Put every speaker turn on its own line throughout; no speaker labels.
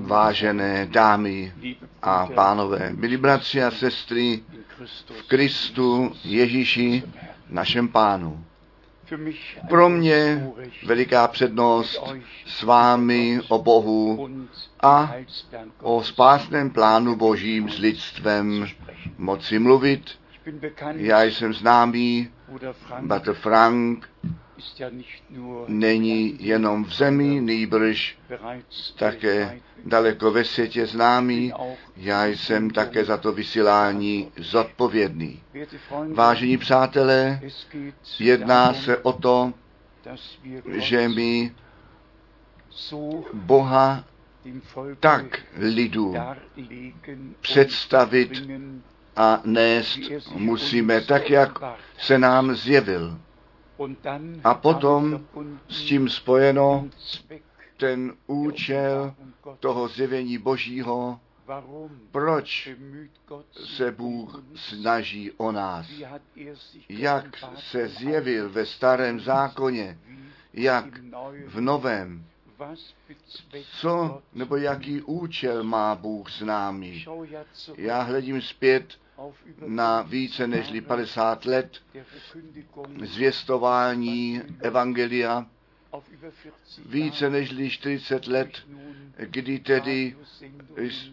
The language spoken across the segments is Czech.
Vážené dámy a pánové, milí bratři a sestry v Kristu Ježíši, našem pánu. Pro mě veliká přednost s vámi o Bohu a o spásném plánu Božím s lidstvem moci mluvit. Já jsem známý, Bratr Frank není jenom v zemi, nýbrž také daleko ve světě známý. Já jsem také za to vysílání zodpovědný. Vážení přátelé, jedná se o to, že my Boha tak lidu představit a nést musíme tak, jak se nám zjevil. A potom s tím spojeno ten účel toho zjevení Božího, proč se Bůh snaží o nás, jak se zjevil ve starém zákoně, jak v novém, co nebo jaký účel má Bůh s námi. Já hledím zpět na více než 50 let zvěstování Evangelia, více než 40 let, kdy tedy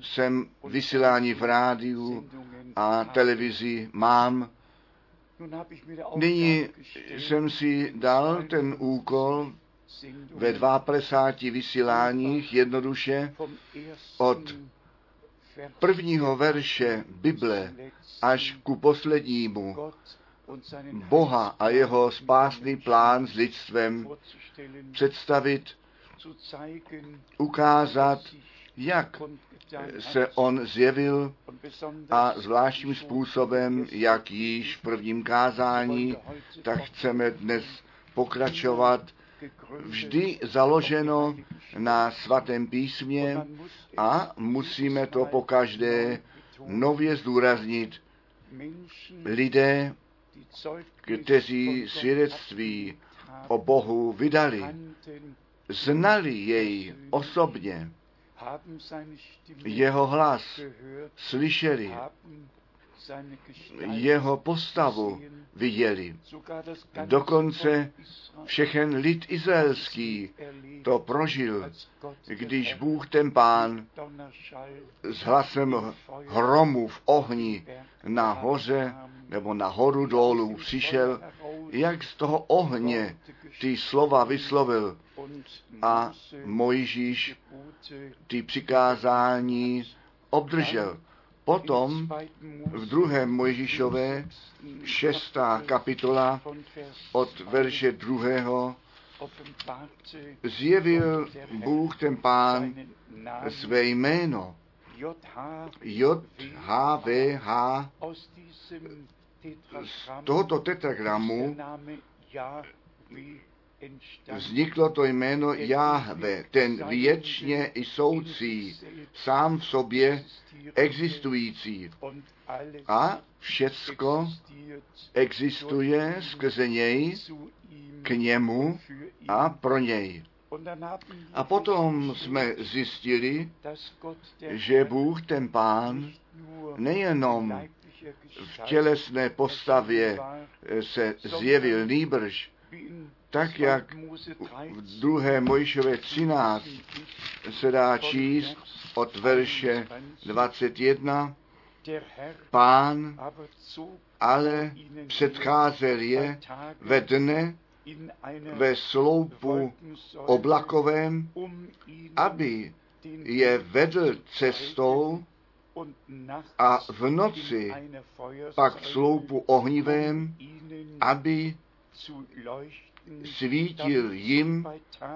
jsem vysílání v rádiu a televizi mám. Nyní jsem si dal ten úkol ve 52 vysíláních jednoduše od prvního verše Bible až ku poslednímu. Boha a jeho spásný plán s lidstvem představit, ukázat, jak se on zjevil a zvláštním způsobem, jak již v prvním kázání, tak chceme dnes pokračovat vždy založeno na svatém písmě a musíme to po každé nově zdůraznit. Lidé, kteří svědectví o Bohu vydali, znali jej osobně, jeho hlas slyšeli, jeho postavu viděli. Dokonce všechen lid izraelský to prožil, když Bůh ten pán s hlasem hromu v ohni na hoře nebo na horu dolů přišel, jak z toho ohně ty slova vyslovil a Mojžíš ty přikázání obdržel. Potom v druhém Mojžíšové šestá kapitola od verše druhého zjevil Bůh ten pán své jméno. J, H, V, H z tohoto tetragramu vzniklo to jméno Jahve, ten věčně i soucí, sám v sobě existující. A všecko existuje skrze něj, k němu a pro něj. A potom jsme zjistili, že Bůh, ten Pán, nejenom v tělesné postavě se zjevil nýbrž, tak jak v druhé Mojžové 13 se dá číst od verše 21, pán ale předcházel je ve dne ve sloupu oblakovém, aby je vedl cestou a v noci pak v sloupu ohnivém, aby svítil jim,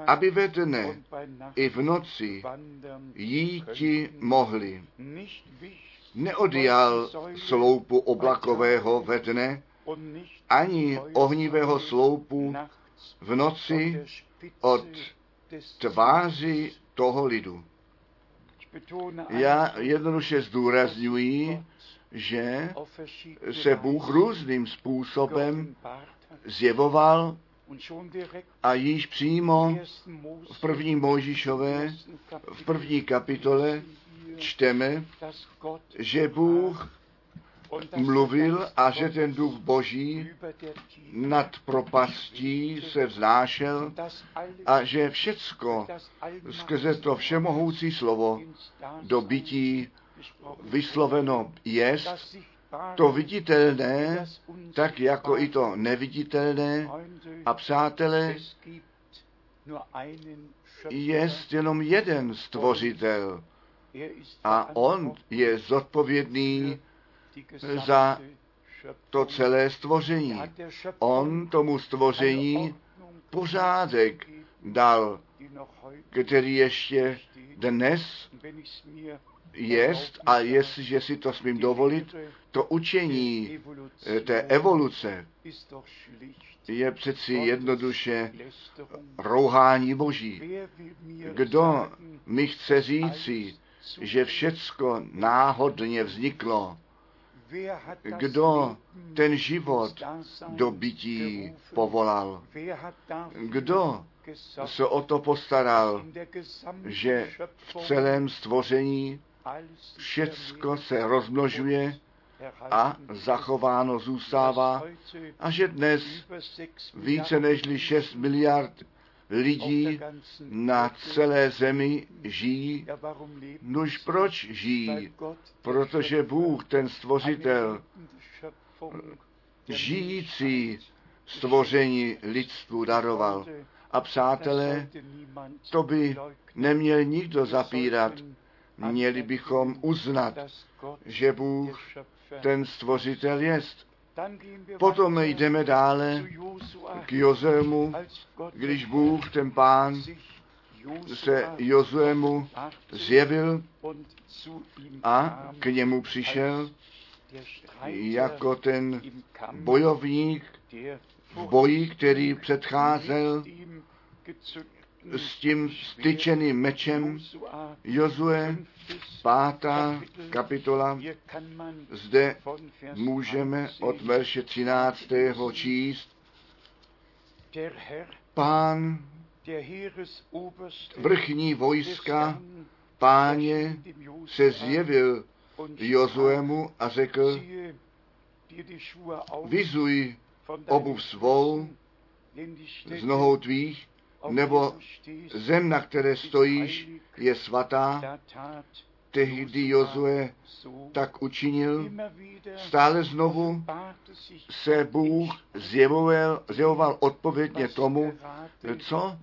aby ve dne i v noci jíti mohli. Neodjal sloupu oblakového ve dne, ani ohnivého sloupu v noci od tváři toho lidu. Já jednoduše zdůrazňuji, že se Bůh různým způsobem zjevoval A již přímo v první Mojžišové, v první kapitole čteme, že Bůh mluvil a že ten duch boží nad propastí se vznášel a že všecko skrze to všemohoucí slovo do bytí vysloveno jest, to viditelné, tak jako i to neviditelné. A přátelé, jest jenom jeden stvořitel a on je zodpovědný za to celé stvoření. On tomu stvoření pořádek dal, který ještě dnes jest, a jestliže si to smím dovolit, to učení té evoluce je přeci jednoduše rouhání boží. Kdo mi chce říci, že všecko náhodně vzniklo, kdo ten život do bytí povolal, kdo se o to postaral, že v celém stvoření všecko se rozmnožuje a zachováno zůstává a že dnes více než 6 miliard lidí na celé zemi žijí. Nož proč žijí? Protože Bůh, ten stvořitel, žijící stvoření lidstvu daroval. A přátelé, to by neměl nikdo zapírat. Měli bychom uznat, že Bůh ten stvořitel jest. Potom jdeme dále k Jozemu, když Bůh, ten pán, se Jozuemu zjevil a k němu přišel jako ten bojovník v boji, který předcházel s tím styčeným mečem Jozue, pátá kapitola. Zde můžeme od verše 13. číst. Pán vrchní vojska, páně, se zjevil Jozuemu a řekl, vyzuj obuv svou z nohou tvých, nebo zem, na které stojíš, je svatá. Tehdy Jozue tak učinil. Stále znovu se Bůh zjevoval, zjevoval odpovědně tomu, co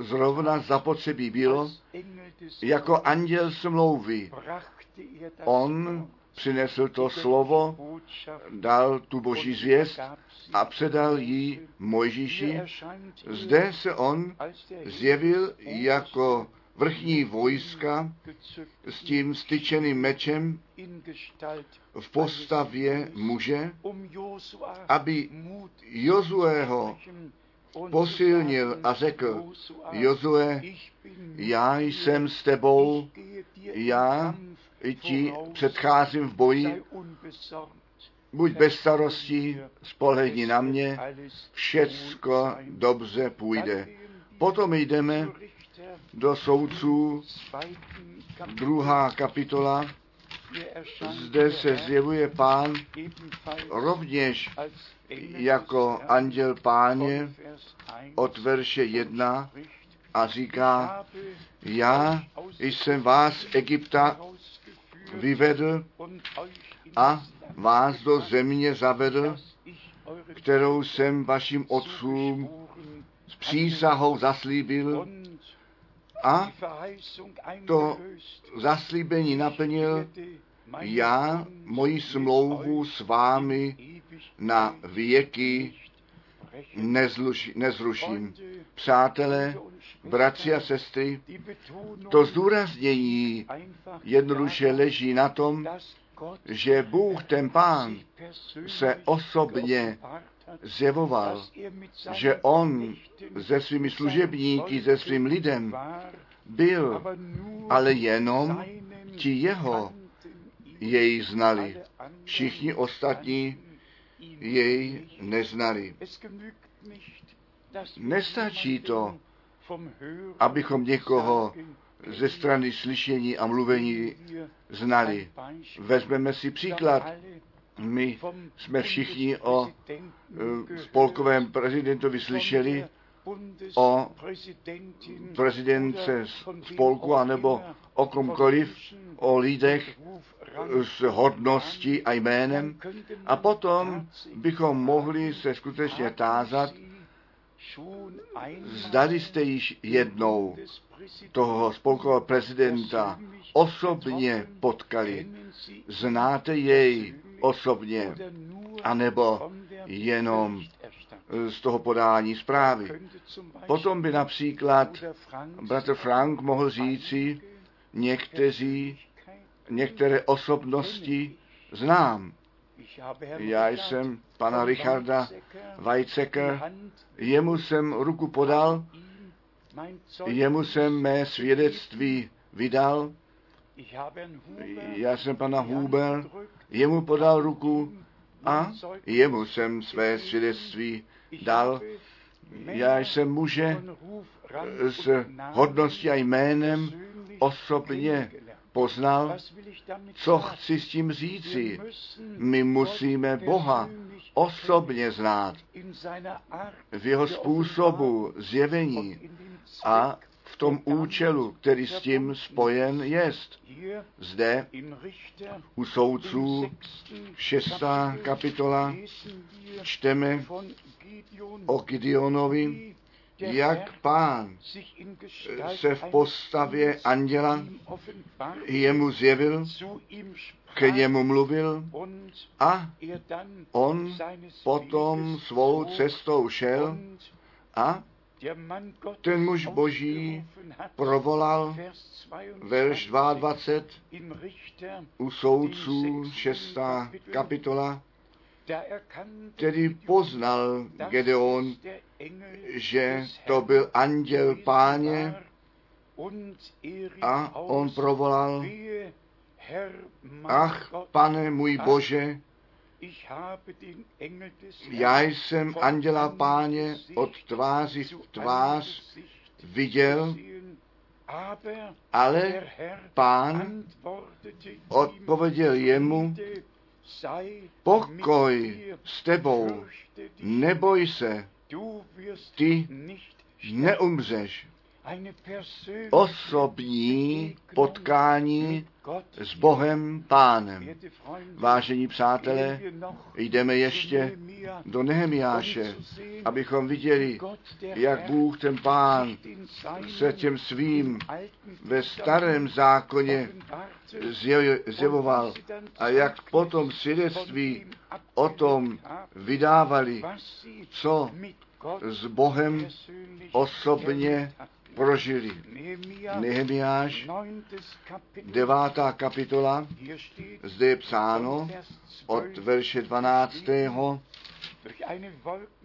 zrovna zapotřebí bylo, jako anděl smlouvy. On přinesl to slovo, dal tu boží zvěst a předal ji Mojžíši. Zde se on zjevil jako vrchní vojska s tím styčeným mečem v postavě muže, aby Jozueho posilnil a řekl, Jozue, já jsem s tebou, já ti předcházím v boji, buď bez starostí, spolehni na mě, všecko dobře půjde. Potom jdeme do soudců, druhá kapitola, zde se zjevuje pán rovněž jako anděl páně od verše 1 a říká, já jsem vás Egypta vyvedl a vás do země zavedl, kterou jsem vašim otcům s přísahou zaslíbil a to zaslíbení naplnil, já moji smlouvu s vámi na věky nezluši, nezruším. Přátelé, bratři a sestry, to zdůraznění jednoduše leží na tom, že Bůh, ten Pán, se osobně zjevoval, že On se svými služebníky, se svým lidem byl, ale jenom ti jeho jej znali. Všichni ostatní jej neznali. Nestačí to, abychom někoho ze strany slyšení a mluvení znali. Vezmeme si příklad. My jsme všichni o eh, spolkovém prezidentovi slyšeli, o prezidence spolku anebo o komkoliv, o lidech s hodností a jménem. A potom bychom mohli se skutečně tázat, zdali jste již jednou toho spolkového prezidenta osobně potkali. Znáte jej osobně, anebo jenom z toho podání zprávy. Potom by například bratr Frank mohl říci, někteří, některé osobnosti znám. Já jsem pana Richarda Weizsäcker, jemu jsem ruku podal, jemu jsem mé svědectví vydal, já jsem pana Huber, jemu podal ruku a jemu jsem své svědectví dal. Já jsem muže s hodností a jménem osobně poznal, co chci s tím říci. My musíme Boha osobně znát v jeho způsobu zjevení a v tom účelu, který s tím spojen jest. Zde u soudců šestá kapitola čteme o Gideonovi, jak pán se v postavě anděla jemu zjevil, k němu mluvil a on potom svou cestou šel a ten muž boží provolal verš 22 u soudců 6. kapitola, který poznal Gedeon, že to byl anděl páně a on provolal, ach, pane můj Bože, já jsem anděla páně od tváři v tvář viděl, ale pán odpověděl jemu, pokoj s tebou, neboj se, ty neumřeš. Osobní potkání s Bohem Pánem. Vážení přátelé, jdeme ještě do Nehemiáše, abychom viděli, jak Bůh, ten Pán, se těm svým ve starém zákoně zjevoval a jak potom svědectví o tom vydávali, co s Bohem osobně prožili. Nehemiáš, devátá kapitola, zde je psáno od verše 12.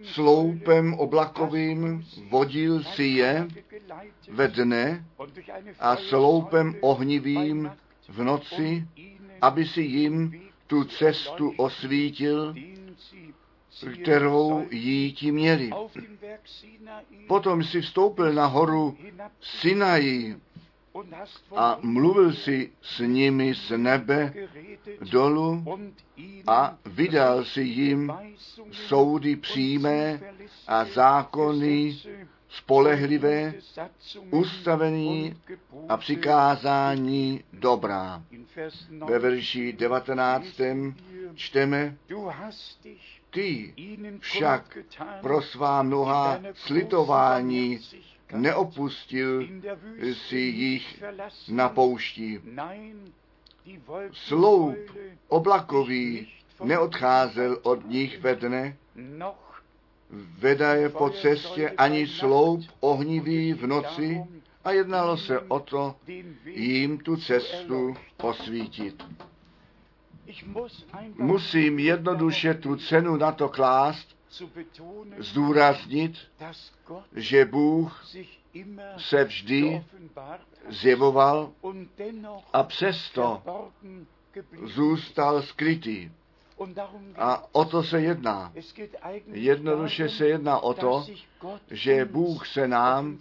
Sloupem oblakovým vodil si je ve dne a sloupem ohnivým v noci, aby si jim tu cestu osvítil, kterou jíti měli. Potom si vstoupil na horu Sinai a mluvil si s nimi z nebe dolu a vydal si jim soudy přímé a zákony spolehlivé, ustavení a přikázání dobrá. Ve verši 19. čteme, ty však pro svá mnoha slitování neopustil si jich na poušti. Sloup oblakový neodcházel od nich ve dne, vedaje po cestě ani sloup ohnivý v noci a jednalo se o to jim tu cestu posvítit. Musím jednoduše tu cenu na to klást, zdůraznit, že Bůh se vždy zjevoval a přesto zůstal skrytý. A o to se jedná. Jednoduše se jedná o to, že Bůh se nám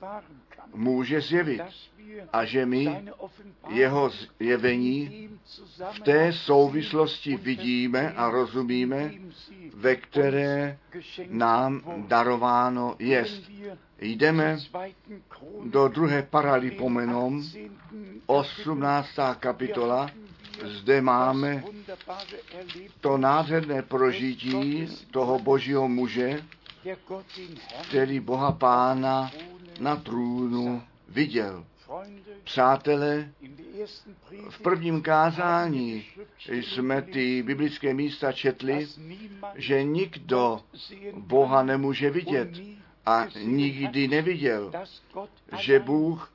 může zjevit a že my jeho zjevení v té souvislosti vidíme a rozumíme, ve které nám darováno jest. Jdeme do druhé paralipomenom, 18. kapitola, zde máme to nádherné prožití toho božího muže, který Boha Pána na trůnu viděl. Přátelé, v prvním kázání jsme ty biblické místa četli, že nikdo Boha nemůže vidět a nikdy neviděl, že Bůh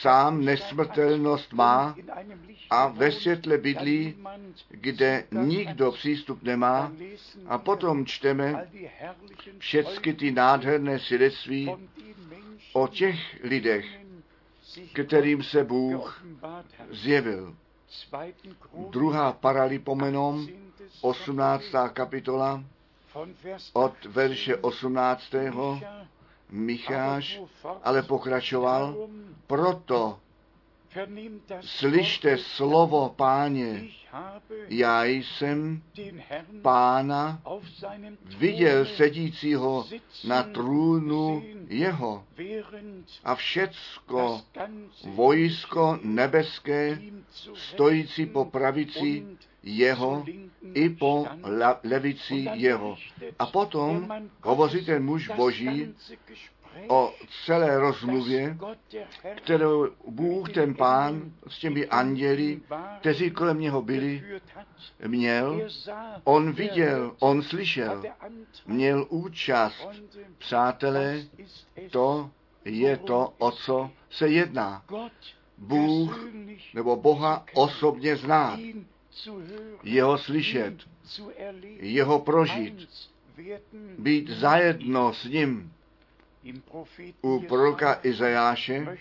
sám nesmrtelnost má a ve světle bydlí, kde nikdo přístup nemá. A potom čteme všechny ty nádherné svědectví o těch lidech, kterým se Bůh zjevil. Druhá paralipomenom, 18. kapitola, od verše 18. Micháš ale pokračoval, proto slyšte slovo páně, já jsem pána viděl sedícího na trůnu jeho a všecko vojsko nebeské stojící po pravici jeho i po levici jeho. A potom hovoří ten muž boží o celé rozmluvě, kterou Bůh, ten pán, s těmi anděli, kteří kolem něho byli, měl. On viděl, on slyšel, měl účast. Přátelé, to je to, o co se jedná. Bůh nebo Boha osobně znát, jeho slyšet, jeho prožít, být zajedno s ním. U proroka Izajáše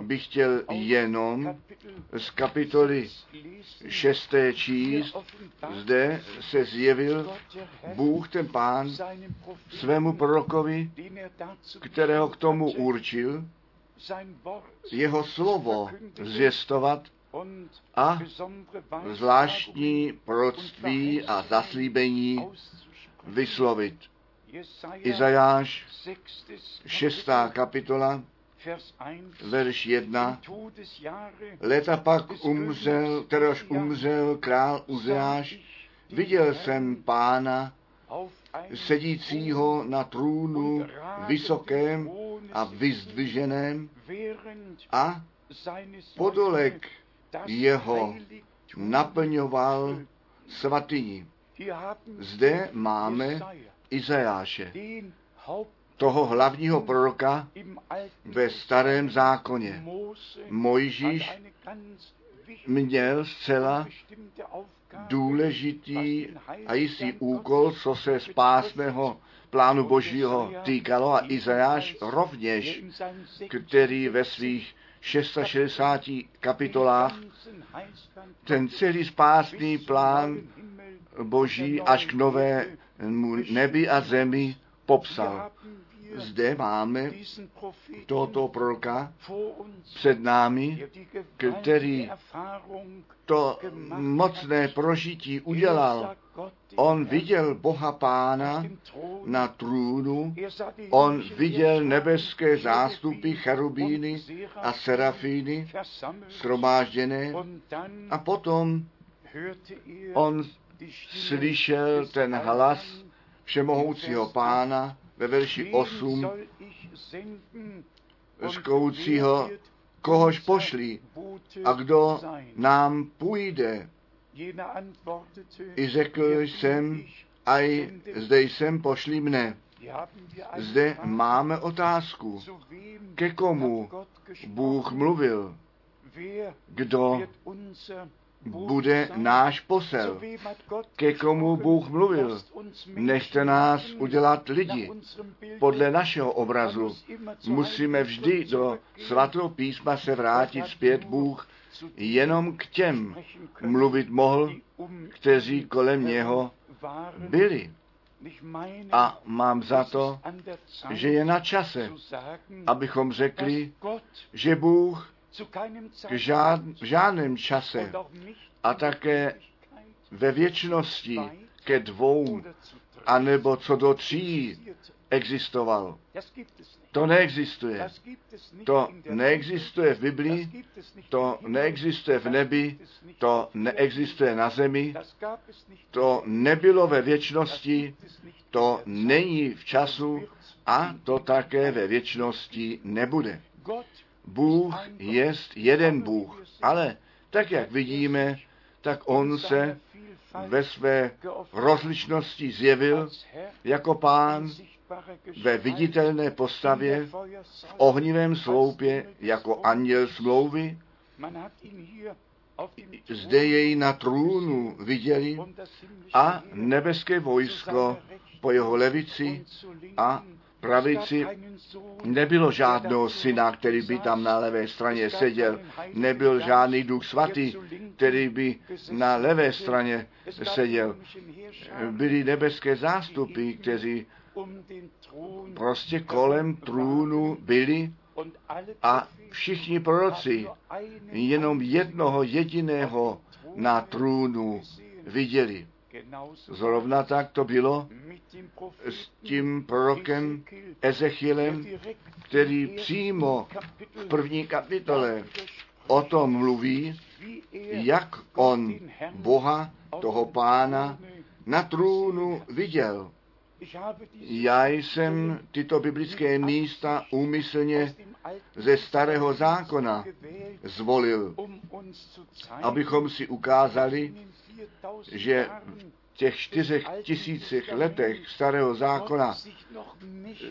bych chtěl jenom z kapitoly 6. číst, zde se zjevil Bůh, ten pán, svému prorokovi, kterého k tomu určil, jeho slovo zvěstovat a zvláštní proroctví a zaslíbení vyslovit. Izajáš, 6. kapitola, verš 1. Leta pak umřel, terož umřel král Uzeáš, viděl jsem pána, sedícího na trůnu vysokém a vyzdviženém a podolek jeho naplňoval svatyni. Zde máme Izajáše, toho hlavního proroka ve starém zákoně. Mojžíš měl zcela důležitý a jistý úkol, co se spásného plánu Božího týkalo a Izajáš rovněž, který ve svých 660 kapitolách ten celý spásný plán Boží až k novému nebi a zemi popsal. Zde máme tohoto proroka před námi, který to mocné prožití udělal. On viděl Boha Pána na trůnu, on viděl nebeské zástupy, cherubíny a serafíny shromážděné a potom on slyšel ten hlas všemohoucího pána ve verši 8 zkoucího, kohož pošlí a kdo nám půjde. I řekl jsem, aj zde jsem, pošli mne. Zde máme otázku, ke komu Bůh mluvil, kdo bude náš posel. Ke komu Bůh mluvil? Nechte nás udělat lidi. Podle našeho obrazu musíme vždy do svatého písma se vrátit zpět Bůh jenom k těm mluvit mohl, kteří kolem něho byli. A mám za to, že je na čase, abychom řekli, že Bůh k žád, v žádném čase a také ve věčnosti ke dvou, anebo co do tří existoval. To neexistuje. To neexistuje v Biblii, to neexistuje v nebi, to neexistuje na zemi, to nebylo ve věčnosti, to není v času a to také ve věčnosti nebude. Bůh je jeden Bůh, ale tak, jak vidíme, tak On se ve své rozličnosti zjevil jako pán ve viditelné postavě, v ohnivém sloupě jako anděl smlouvy. Zde jej na trůnu viděli a nebeské vojsko po jeho levici a pravici nebylo žádného syna, který by tam na levé straně seděl. Nebyl žádný duch svatý, který by na levé straně seděl. Byly nebeské zástupy, kteří prostě kolem trůnu byli a všichni proroci jenom jednoho jediného na trůnu viděli. Zrovna tak to bylo s tím prorokem Ezechielem, který přímo v první kapitole o tom mluví, jak on Boha, toho pána, na trůnu viděl. Já jsem tyto biblické místa úmyslně ze starého zákona zvolil, abychom si ukázali, že v těch čtyřech tisících letech starého zákona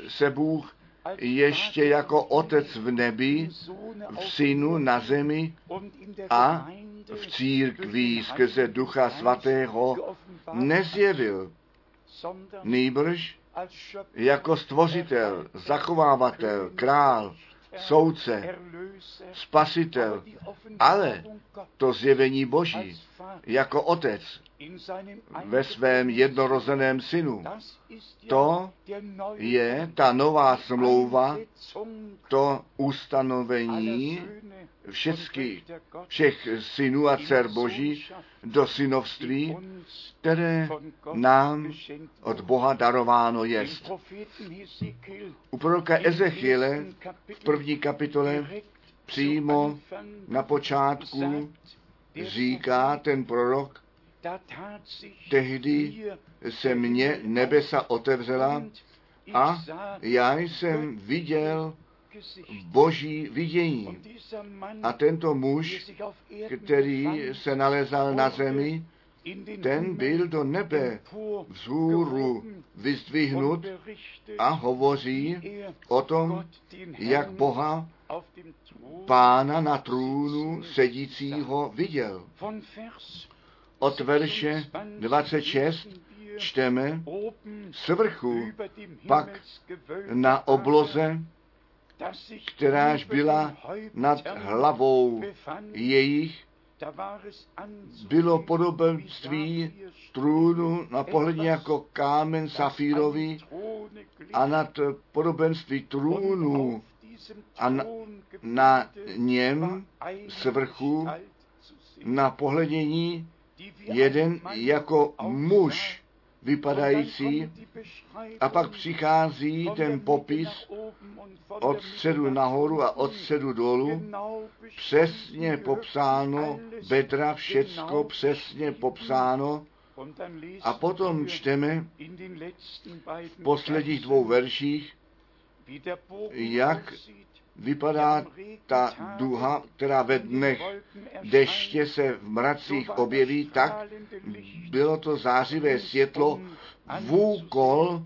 se Bůh ještě jako Otec v nebi, v Synu na zemi a v církví skrze Ducha Svatého nezjevil. Nýbrž jako stvořitel, zachovávatel, král, soudce, spasitel, ale to zjevení Boží jako otec ve svém jednorozeném synu. To je ta nová smlouva, to ustanovení všecky, všech synů a dcer Boží do synovství, které nám od Boha darováno jest. U proroka Ezechiele v první kapitole přímo na počátku říká ten prorok, tehdy se mně nebesa otevřela a já jsem viděl boží vidění. A tento muž, který se nalezal na zemi, ten byl do nebe vzhůru vyzdvihnut a hovoří o tom, jak Boha pána na trůnu sedícího viděl. Od verše 26 čteme svrchu pak na obloze, kteráž byla nad hlavou jejich, bylo podobenství trůnu na pohledně jako kámen safírový a nad podobenství trůnu a na, na něm svrchu na pohledění jeden jako muž vypadající a pak přichází ten popis od středu nahoru a od středu dolů, přesně popsáno, bedra, všecko přesně popsáno, a potom čteme v posledních dvou verších, jak vypadá ta duha, která ve dnech deště se v mracích objeví, tak bylo to zářivé světlo vůkol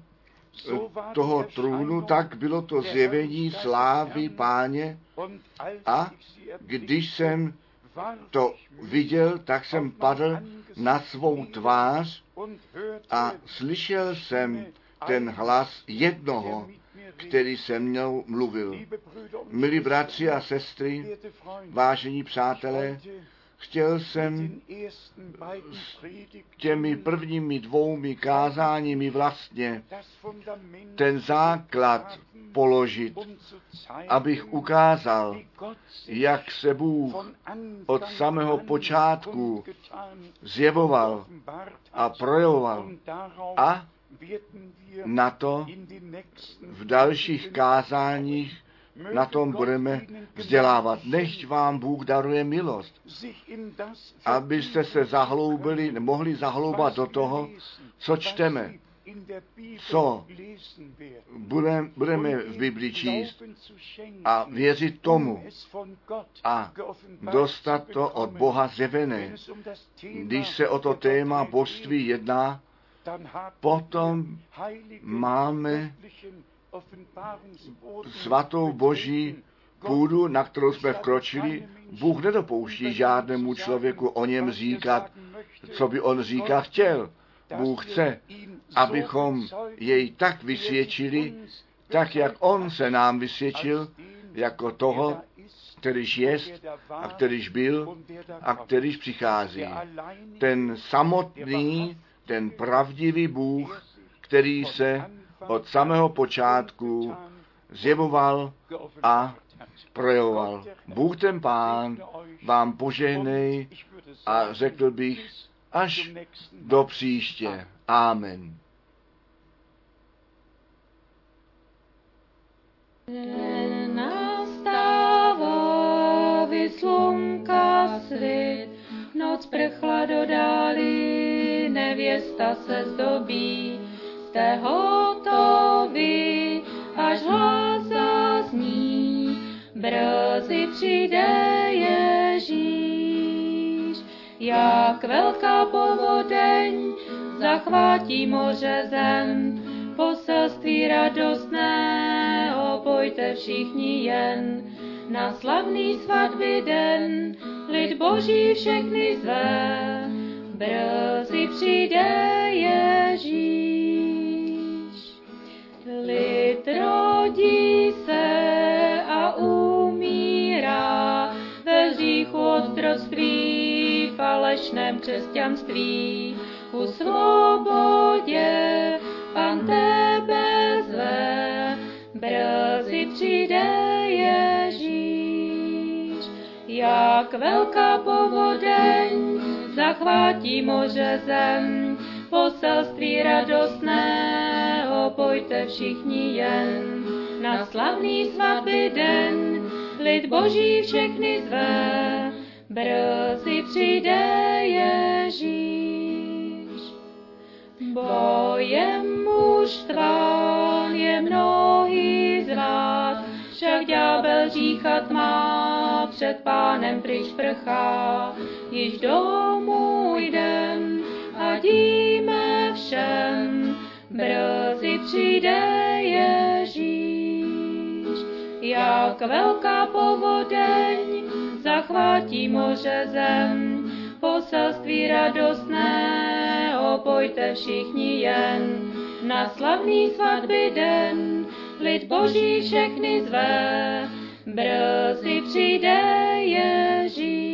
toho trůnu, tak bylo to zjevení slávy páně. A když jsem to viděl, tak jsem padl na svou tvář a slyšel jsem ten hlas jednoho, který se mnou mluvil. Milí bratři a sestry, vážení přátelé, chtěl jsem těmi prvními dvoumi kázáními vlastně ten základ položit, abych ukázal, jak se Bůh od samého počátku zjevoval a projevoval. A na to v dalších kázáních na tom budeme vzdělávat. Nechť vám Bůh daruje milost, abyste se zahloubili, mohli zahloubat do toho, co čteme, co budeme, budeme v Biblii číst a věřit tomu a dostat to od Boha zjevené. Když se o to téma božství jedná, potom máme svatou boží půdu, na kterou jsme vkročili, Bůh nedopouští žádnému člověku o něm říkat, co by on říkat chtěl. Bůh chce, abychom jej tak vysvědčili, tak jak on se nám vysvědčil, jako toho, kterýž jest a kterýž byl a kterýž přichází. Ten samotný, ten pravdivý Bůh, který se od samého počátku zjevoval a projevoval. Bůh ten Pán vám požehnej a řekl bych až do příště. Amen.
Nastává vyslunka svit, noc prchla do nevěsta se zdobí, jste hotovi, až hlas zazní, brzy přijde Ježíš. Jak velká povodeň zachvátí moře zem, poselství radostné, opojte všichni jen. Na slavný svatby den lid boží všechny zve, brzy přijde Ježíš. Lid rodí se a umírá ve hříchu otroctví, falešném křesťanství. Ku svobodě pan tebe zve, brzy přijde Ježíš. Jak velká povodeň zachvátí moře zem, poselství radostné, opojte všichni jen. Na slavný svatby den lid boží všechny zve, brzy přijde Ježíš. Bojem mužstván je mnohý zvát, však ďábel říchat má, před pánem pryč prchá, již domů jdem a díme všem, brzy přijde Ježíš. Jak velká povodeň zachvátí moře zem, poselství radostné, opojte všichni jen. Na slavný svatby den lid boží všechny zve, brzy přijde Ježíš.